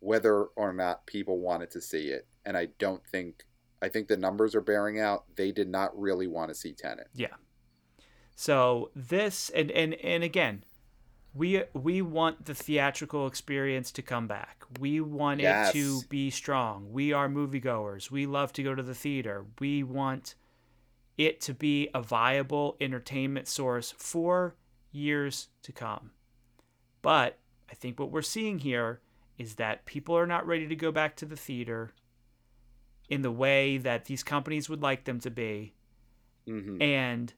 whether or not people wanted to see it. And I don't think, I think the numbers are bearing out. They did not really want to see Tenet. Yeah. So this, and, and, and again, we we want the theatrical experience to come back. We want yes. it to be strong. We are moviegoers. We love to go to the theater. We want it to be a viable entertainment source for years to come. But I think what we're seeing here is that people are not ready to go back to the theater in the way that these companies would like them to be. Mm-hmm. And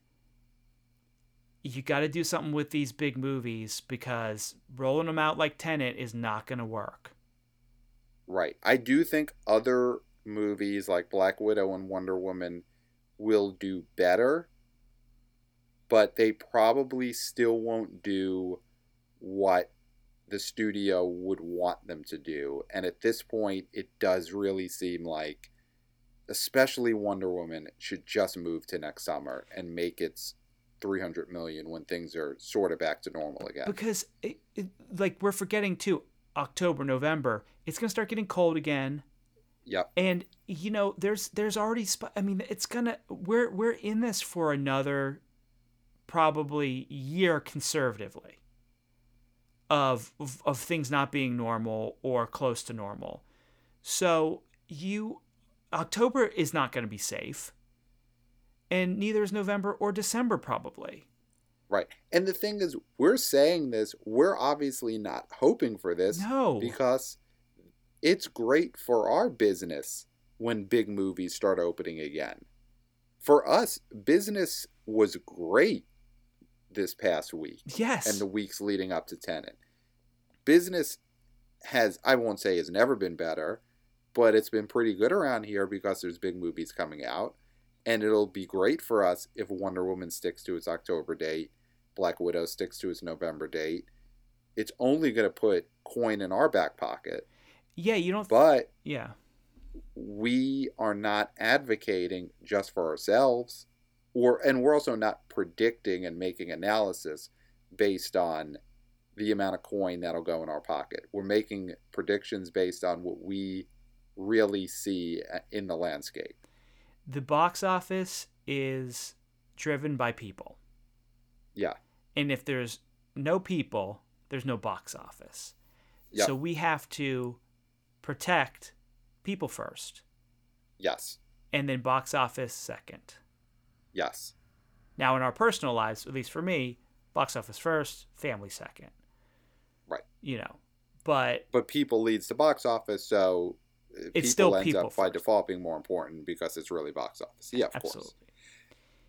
you got to do something with these big movies because rolling them out like Tenet is not going to work. Right. I do think other movies like Black Widow and Wonder Woman will do better, but they probably still won't do what the studio would want them to do. And at this point, it does really seem like, especially Wonder Woman, should just move to next summer and make its 300 million when things are sort of back to normal again. Because, it, it, like, we're forgetting too, October, November, it's going to start getting cold again. Yep. And you know, there's there's already sp- I mean, it's gonna we're we're in this for another probably year conservatively of, of, of things not being normal or close to normal. So you October is not going to be safe. And neither is November or December probably. Right. And the thing is, we're saying this, we're obviously not hoping for this. No. Because it's great for our business when big movies start opening again. For us, business was great this past week. Yes. And the weeks leading up to Tenet business has I won't say has never been better, but it's been pretty good around here because there's big movies coming out. And it'll be great for us if Wonder Woman sticks to its October date, Black Widow sticks to its November date. It's only going to put coin in our back pocket. Yeah, you don't. But yeah, we are not advocating just for ourselves, or and we're also not predicting and making analysis based on the amount of coin that'll go in our pocket. We're making predictions based on what we really see uh, in the landscape. The box office is driven by people. Yeah. And if there's no people, there's no box office. Yep. So we have to protect people first. Yes. And then box office second. Yes. Now, in our personal lives, at least for me, box office first, family second Right. you know. But but people leads to box office, so uh, it's still ends up first. by default being more important because it's really box office. Yeah, of Absolutely. course.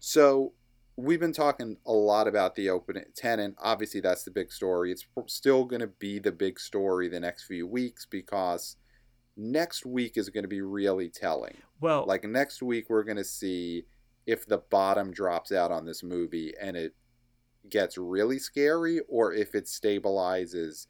So we've been talking a lot about the opening Tenet. Obviously, that's the big story. It's still going to be the big story the next few weeks because next week is going to be really telling. Well, Like next week, we're going to see if the bottom drops out on this movie and it gets really scary, or if it stabilizes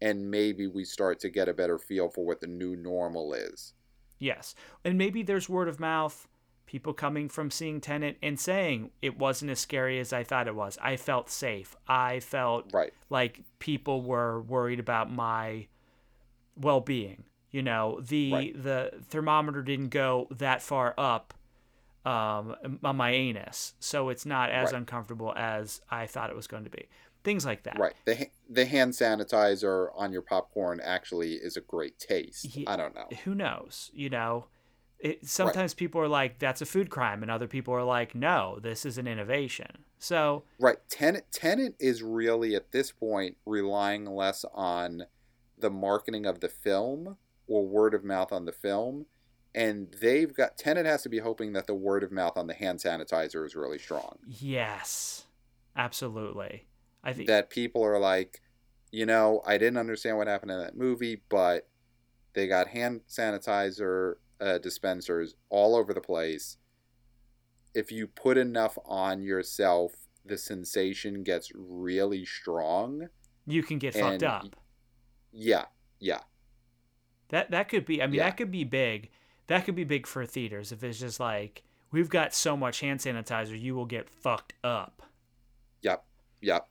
and maybe we start to get a better feel for what the new normal is. yes. And maybe there's word of mouth, people coming from seeing Tenet and saying it wasn't as scary as I thought it was. I felt safe. I felt Right. like people were worried about my well-being. You know, the Right. the thermometer didn't go that far up um, on my anus, so it's not as Right. uncomfortable as I thought it was going to be. Things like that. Right. The the hand sanitizer on your popcorn actually is a great taste. I don't know. Who knows? You know, it, sometimes people are like, "That's a food crime," and other people are like, "No, this is an innovation." So Right. Tenet Tenet is really at this point relying less on the marketing of the film or word of mouth on the film. And they've got Tenet has to be hoping that the word of mouth on the hand sanitizer is really strong. yes, absolutely. I think That people are like, you know, I didn't understand what happened in that movie, but they got hand sanitizer uh, dispensers all over the place. If you put enough on yourself, the sensation gets really strong. you can get fucked up. Yeah, yeah, That that could be. I mean, Yeah. that could be big. That could be big for theaters if it's just like we've got so much hand sanitizer, you will get fucked up. yep, yep.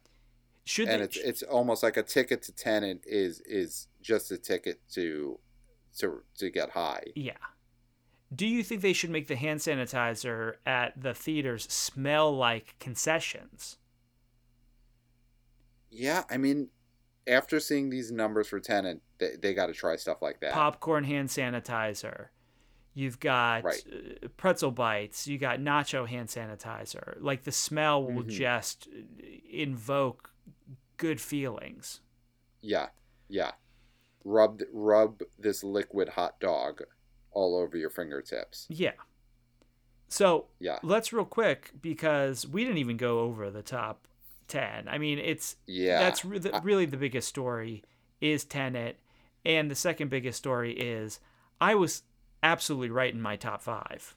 Should And they, it's it's almost like a ticket to tenet is is just a ticket to to to get high. yeah. Do you think they should make the hand sanitizer at the theaters smell like concessions? Yeah, I mean, after seeing these numbers for tenet, they, they got to try stuff like that. popcorn hand sanitizer. You've got Right. uh, pretzel bites. You got nacho hand sanitizer. Like the smell will Mhm. just invoke good feelings. Yeah, yeah. Rub rub this liquid hot dog all over your fingertips. Yeah. So Yeah, let's real quick because we didn't even go over the top 10. I mean, it's yeah. that's re- the, really the biggest story is Tenet, and the second biggest story is I was absolutely right in my top five.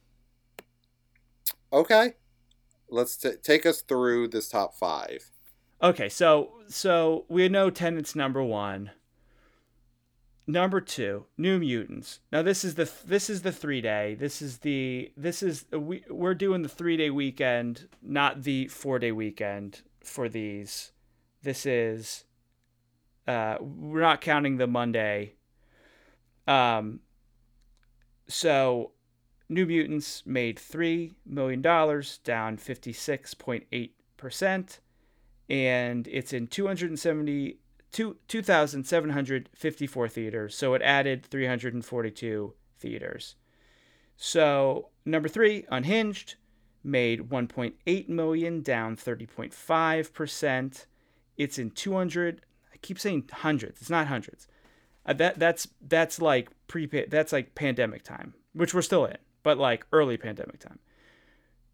okay. Let's t- take us through this top five. Okay, so so we know Tenet's number one. Number two, New Mutants. Now this is the this is the three day. This is the this is we we're doing the three day weekend, not the four day weekend for these. This is uh we're not counting the Monday. Um. So, New Mutants made three million dollars, down fifty six point eight percent and it's in 270 two, 2754 theaters so it added 342 theaters. So number three unhinged made 1.8 million down 30.5% it's in 200 i keep saying hundreds it's not hundreds. Uh, that that's that's like pre that's like pandemic time which we're still in but like early pandemic time.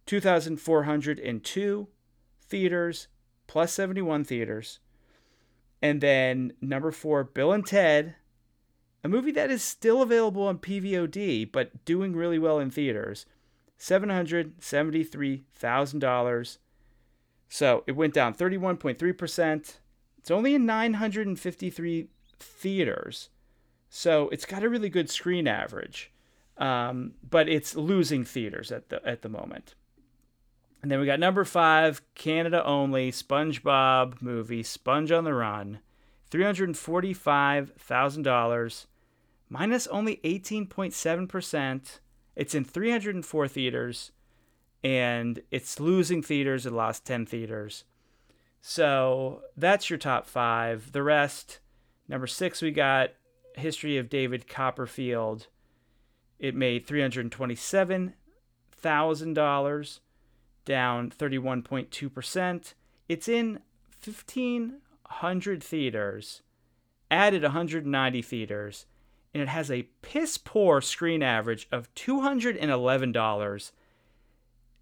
2402 theaters plus 71 theaters. And then number four, Bill and Ted, a movie that is still available on PVOD, but doing really well in theaters. $773,000. So it went down 31.3%. It's only in 953 theaters. So it's got a really good screen average. Um, but it's losing theaters at the at the moment. And then we got number five, Canada only, SpongeBob movie, Sponge on the Run, $345,000, minus only 18.7%. It's in 304 theaters, and it's losing theaters. It lost 10 theaters. So that's your top five. The rest, number six, we got History of David Copperfield. It made $327,000 down 31.2%. It's in 1,500 theaters, added 190 theaters, and it has a piss poor screen average of $211.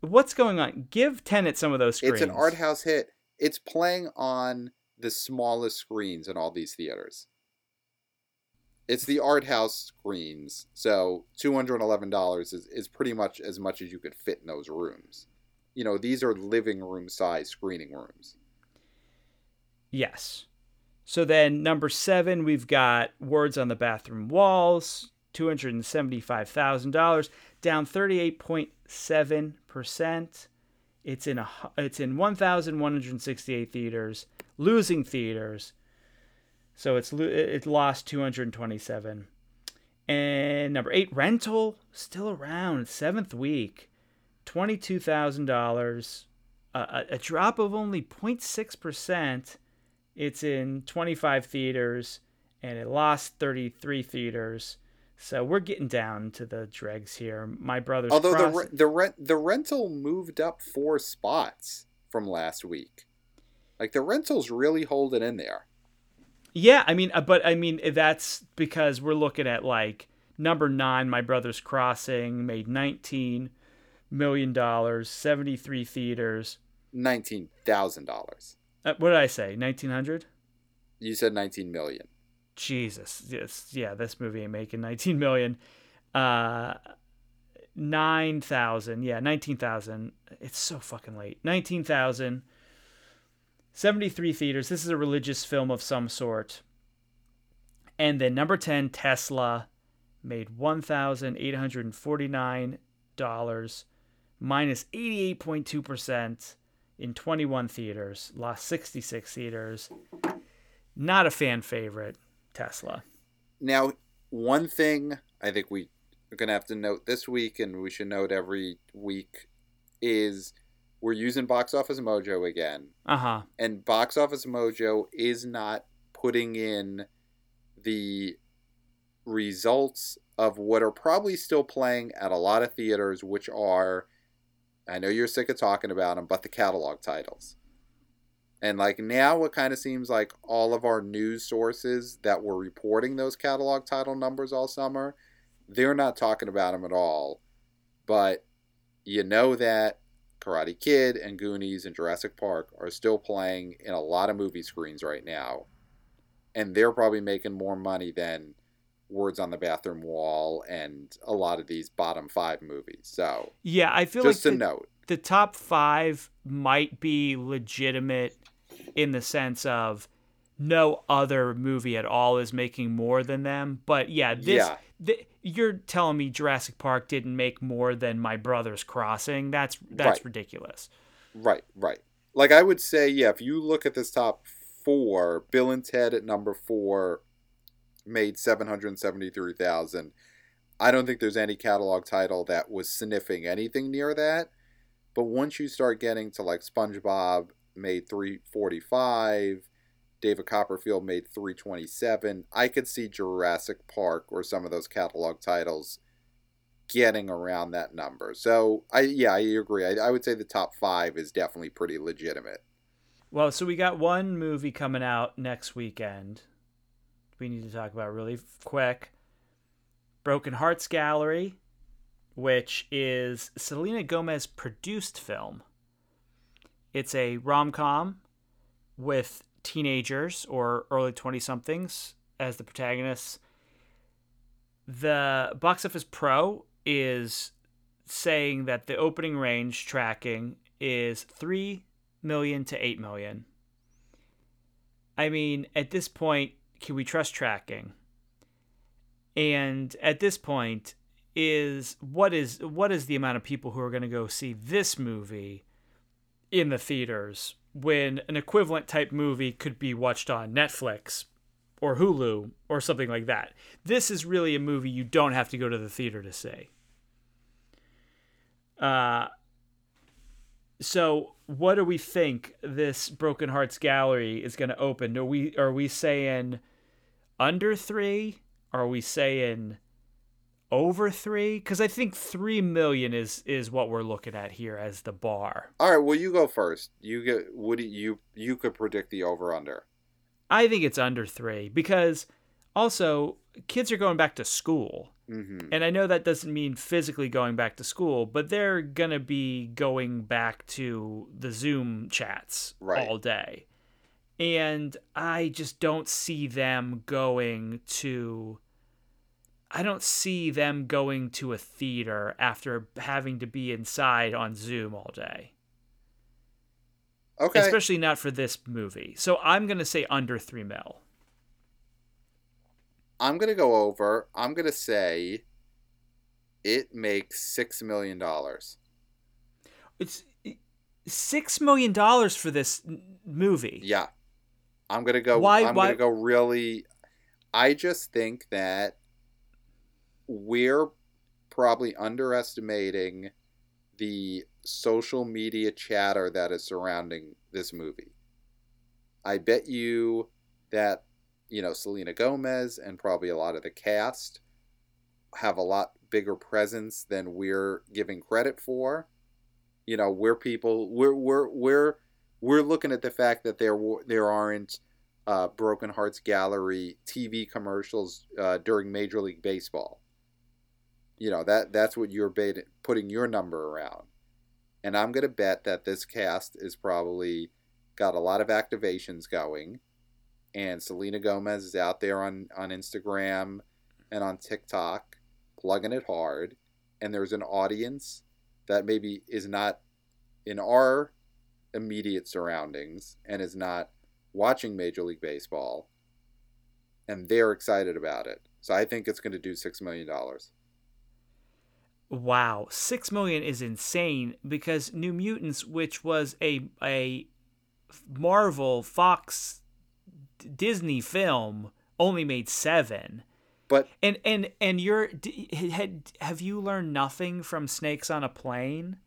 What's going on? Give Tenet some of those screens. It's an art house hit. It's playing on the smallest screens in all these theaters. It's the art house screens, so two hundred eleven dollars is, is pretty much as much as you could fit in those rooms. You know, these are living room size screening rooms. Yes. So then number seven, we've got Words on the Bathroom Walls, two hundred and seventy-five thousand dollars, down thirty-eight point seven percent. It's in a it's in one thousand one hundred sixty-eight theaters, losing theaters. So it's it lost two hundred twenty-seven. And number eight, Rental, still around, seventh week, twenty-two thousand dollars, a, a drop of only 0.6 percent it's in 25 theaters and it lost 33 theaters. So we're getting down to the dregs here. My brother's although cross- the re- the rent the rental moved up four spots from last week. Like the rental's really holding in there. Yeah, I mean, uh, but I mean that's because we're looking at like number nine. My brother's crossing made 19 million dollars, 73 theaters. Nineteen thousand dollars. Uh, what did I say? 1900. You said nineteen million. Jesus, yes, yeah, this movie ain't making 19 million. Uh, 9,000, yeah, 19,000. It's so fucking late. 19,000. 73 theaters. This is a religious film of some sort. And then number 10, Tesla, made $1,849, minus 88.2% in 21 theaters, lost 66 theaters. Not a fan favorite. Tesla. Now, one thing I think we are going to have to note this week, and we should note every week, is we're using Box Office Mojo again. Uh huh. And Box Office Mojo is not putting in the results of what are probably still playing at a lot of theaters, which are, I know you're sick of talking about them, but the catalog titles. And like now, it kind of seems like all of our news sources that were reporting those catalog title numbers all summer, they're not talking about them at all. But you know that Karate Kid and Goonies and Jurassic Park are still playing in a lot of movie screens right now. And they're probably making more money than Words on the Bathroom Wall and a lot of these bottom five movies. So, Yeah, I feel just like a the, note. the top five might be legitimate in the sense of no other movie at all is making more than them. But yeah, this Yeah. th- you're telling me Jurassic Park didn't make more than My Brother's Crossing? That's that's Right. ridiculous. Right, right. Like I would say, yeah, if you look at this top four, Bill and Ted at number four made seven hundred seventy-three thousand. I don't think there's any catalog title that was sniffing anything near that. But once you start getting to like SpongeBob made three forty-five, David Copperfield made three twenty-seven. I could see Jurassic Park or some of those catalog titles getting around that number. So I yeah, I agree. I, I would say the top five is definitely pretty legitimate. Well, so we got one movie coming out next weekend. We need to talk about really quick. Broken Hearts Gallery, which is Selena Gomez produced film. It's a rom-com with teenagers or early 20 somethings as the protagonists. The Box Office Pro is saying that the opening range tracking is 3 million to 8 million. I mean, at this point, can we trust tracking? And at this point, is what is what is the amount of people who are going to go see this movie in the theaters when an equivalent type movie could be watched on Netflix or Hulu or something like that. This is really a movie you don't have to go to the theater to see. Uh so what do we think this Broken Hearts Gallery is going to open? Are we are we saying under 3? Are we saying over 3? Cuz I think 3 million is is what we're looking at here as the bar. All right, well you go first. You get would you you could predict the over under. I think it's under 3 because Also, kids are going back to school. Hmm And I know that doesn't mean physically going back to school, but they're going to be going back to the Zoom chats Right. all day. And I just don't see them going to. I don't see them going to a theater after having to be inside on Zoom all day. Okay. Especially not for this movie. So I'm going to say under 3 mil. I'm gonna go over. I'm gonna say it makes six million dollars. It's 6 million dollars for this movie. Yeah, I'm gonna go. Why- I'm why- gonna go really. I just think that we're probably underestimating the social media chatter that is surrounding this movie. I bet you that you know Selena Gomez and probably a lot of the cast have a lot bigger presence than we're giving credit for. You know, we're people we're we're we're we're looking at the fact that there there aren't uh, Broken Hearts Gallery TV commercials uh, during Major League Baseball. You know that that's what you're putting your number around, and I'm gonna bet that this cast is probably got a lot of activations going, and Selena Gomez is out there on on Instagram and on TikTok plugging it hard, and there's an audience that maybe is not in our immediate surroundings and is not watching Major League Baseball, and they're excited about it. So I think it's going to do six million dollars. Wow, six million is insane because New Mutants, which was a a Marvel Fox Disney film, only made seven. But And and and you're had have you learned nothing from Snakes on a Plane?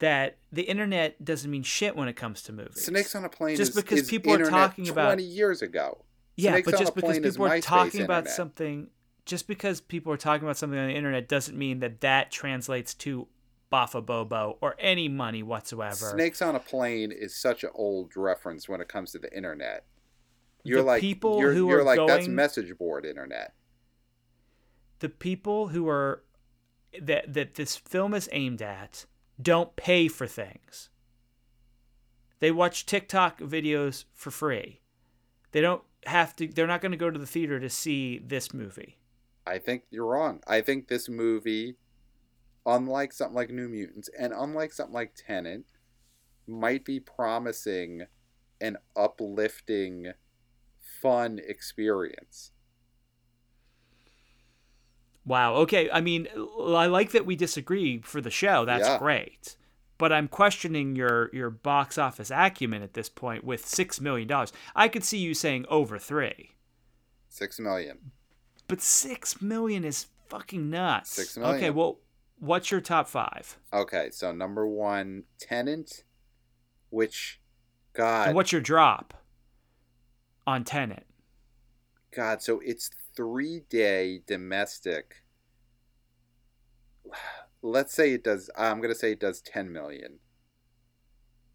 That the internet doesn't mean shit when it comes to movies. Snakes on a Plane Just is, because is people are internet talking about- twenty years ago. yeah, Snakes but just because people are talking about something, just because people are talking about something on the internet doesn't mean that that translates to Bafa Bobo or any money whatsoever. Snakes on a Plane is such an old reference when it comes to the internet. You're The like people you're, who you're are like that's message board internet. the people who are that that this film is aimed at don't pay for things. They watch TikTok videos for free. They don't have to they're not going to go to the theater to see this movie. I think you're wrong. I think this movie, unlike something like New Mutants and unlike something like Tenet, might be promising an uplifting, fun experience. Wow. Okay. I mean, I like that we disagree for the show. That's Yeah. great. But I'm questioning your your box office acumen at this point with 6 million dollars. I could see you saying over 3. Six million. But 6 million is fucking nuts. Six million. Okay, well, what's your top 5? Okay, so number one, Tenet, which, God, And what's your drop on Tenet? God, so it's three day domestic. Let's say it does. I'm gonna say it does 10 million.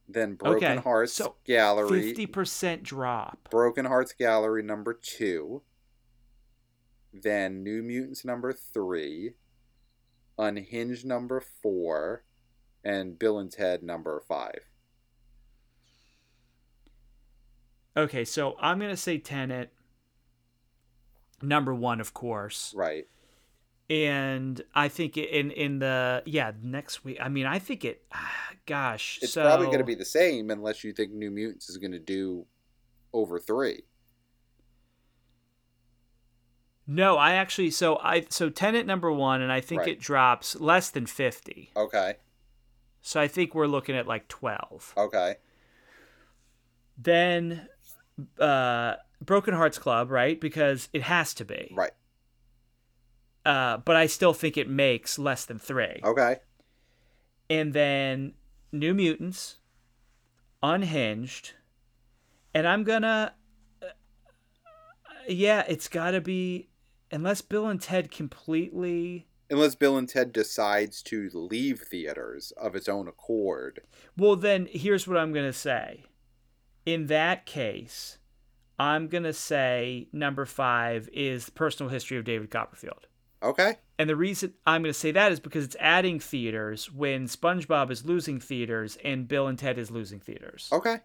Then Broken Okay, Hearts so Gallery. 50% drop. Broken Hearts Gallery number two. Then New Mutants number three. Unhinged number four. And Bill and Ted number five. Okay, so I'm going to say Tenet number 1 of course. Right. and I think in in the yeah next week. I mean, I think it. Gosh, It's so, probably going to be the same unless you think New Mutants is going to do over three. no. I actually so I so Tenet number one, and I think Right. it drops less than fifty. Okay. So I think we're looking at like twelve. Okay. Then, uh, Broken Hearts Club, right? Because it has to be. Right. Uh, but I still think it makes less than three. Okay. and then New Mutants, Unhinged, and I'm gonna, uh, yeah, it's gotta be, unless Bill and Ted completely. Unless Bill and Ted decides to leave theaters of its own accord. Well, then here's what I'm gonna say. In that case, I'm gonna say number five is the personal history of David Copperfield. Okay. And the reason I'm going to say that is because it's adding theaters when SpongeBob is losing theaters and Bill and Ted is losing theaters. Okay.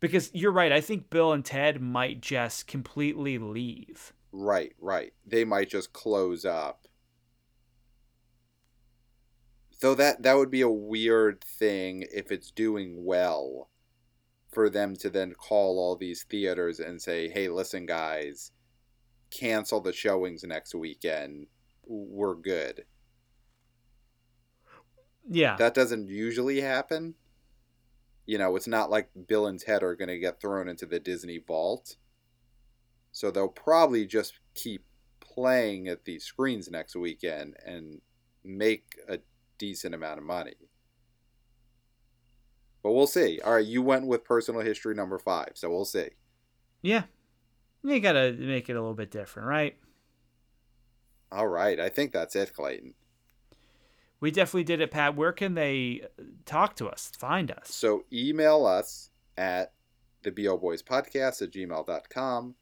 Because you're right, I think Bill and Ted might just completely leave. Right, right. They might just close up. Though that that would be a weird thing if it's doing well for them to then call all these theaters and say, "Hey, listen guys, cancel the showings next weekend. We're good." Yeah. That doesn't usually happen. You know, it's not like Bill and Ted are going to get thrown into the Disney vault. So they'll probably just keep playing at these screens next weekend and make a decent amount of money. But we'll see. All right, you went with personal history number five, so we'll see. yeah. You got to make it a little bit different, right? All right, I think that's it, Clayton. We definitely did it, Pat. Where can they uh, talk to us, find us? So email us at the BO Boys Podcast at gmail.com.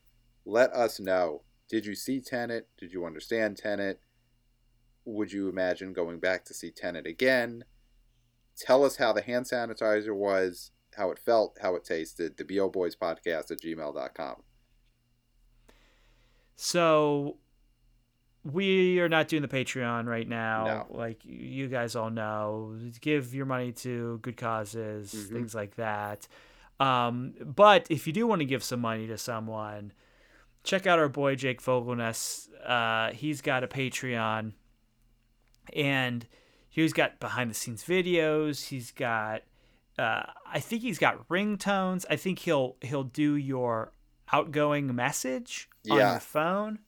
Let us know. Did you see Tenet? Did you understand Tenet? Would you imagine going back to see Tenet again? Tell us how the hand sanitizer was, how it felt, how it tasted. The BO Boys Podcast at gmail.com. So we are not doing the Patreon right now. No. Like you guys all know, give your money to good causes, Mhm. things like that. Um, but if you do want to give some money to someone, check out our boy Jake Fogelnest. Uh, he's got a Patreon, and he's got behind the scenes videos. He's got, uh, I think he's got ringtones. I think he'll he'll do your outgoing message on Yeah. your phone.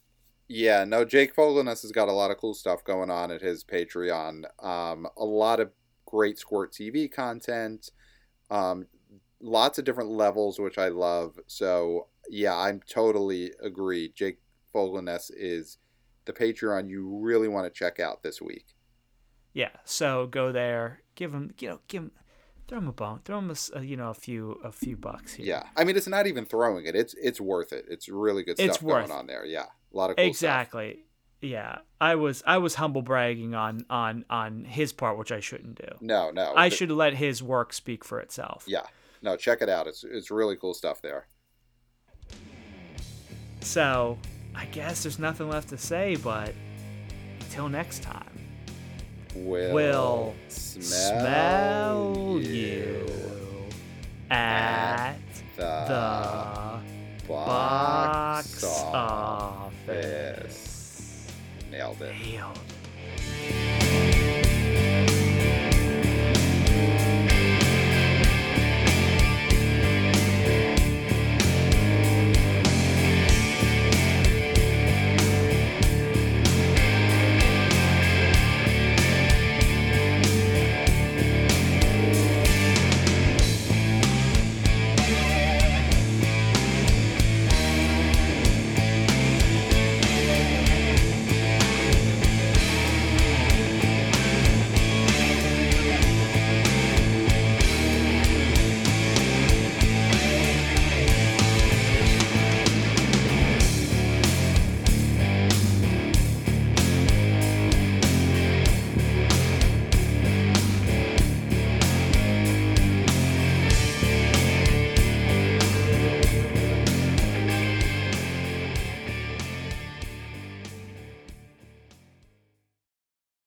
Yeah, no, Jake Fogelnest has got a lot of cool stuff going on at his Patreon. Um, a lot of great Squirt TV content, um, lots of different levels, which I love. So, yeah, I'm totally agree. Jake Fogelnest is the Patreon you really want to check out this week. Yeah, so go there, give him, you know, give him, throw him a bone, throw him a, you know, a few, a few bucks here. Yeah, I mean, it's not even throwing it; it's it's worth it. It's really good stuff It's worth going on there. Yeah, a lot of cool stuff. exactly. Yeah, I was, I was humble bragging on, on, on his part, which I shouldn't do. No, no, I should let his work speak for itself. Yeah, no, check it out. It's it's really cool stuff there. So, I guess there's nothing left to say, but until next time, Will, Will smell, smell you at the, the box, box office. office. Nailed it. Nailed.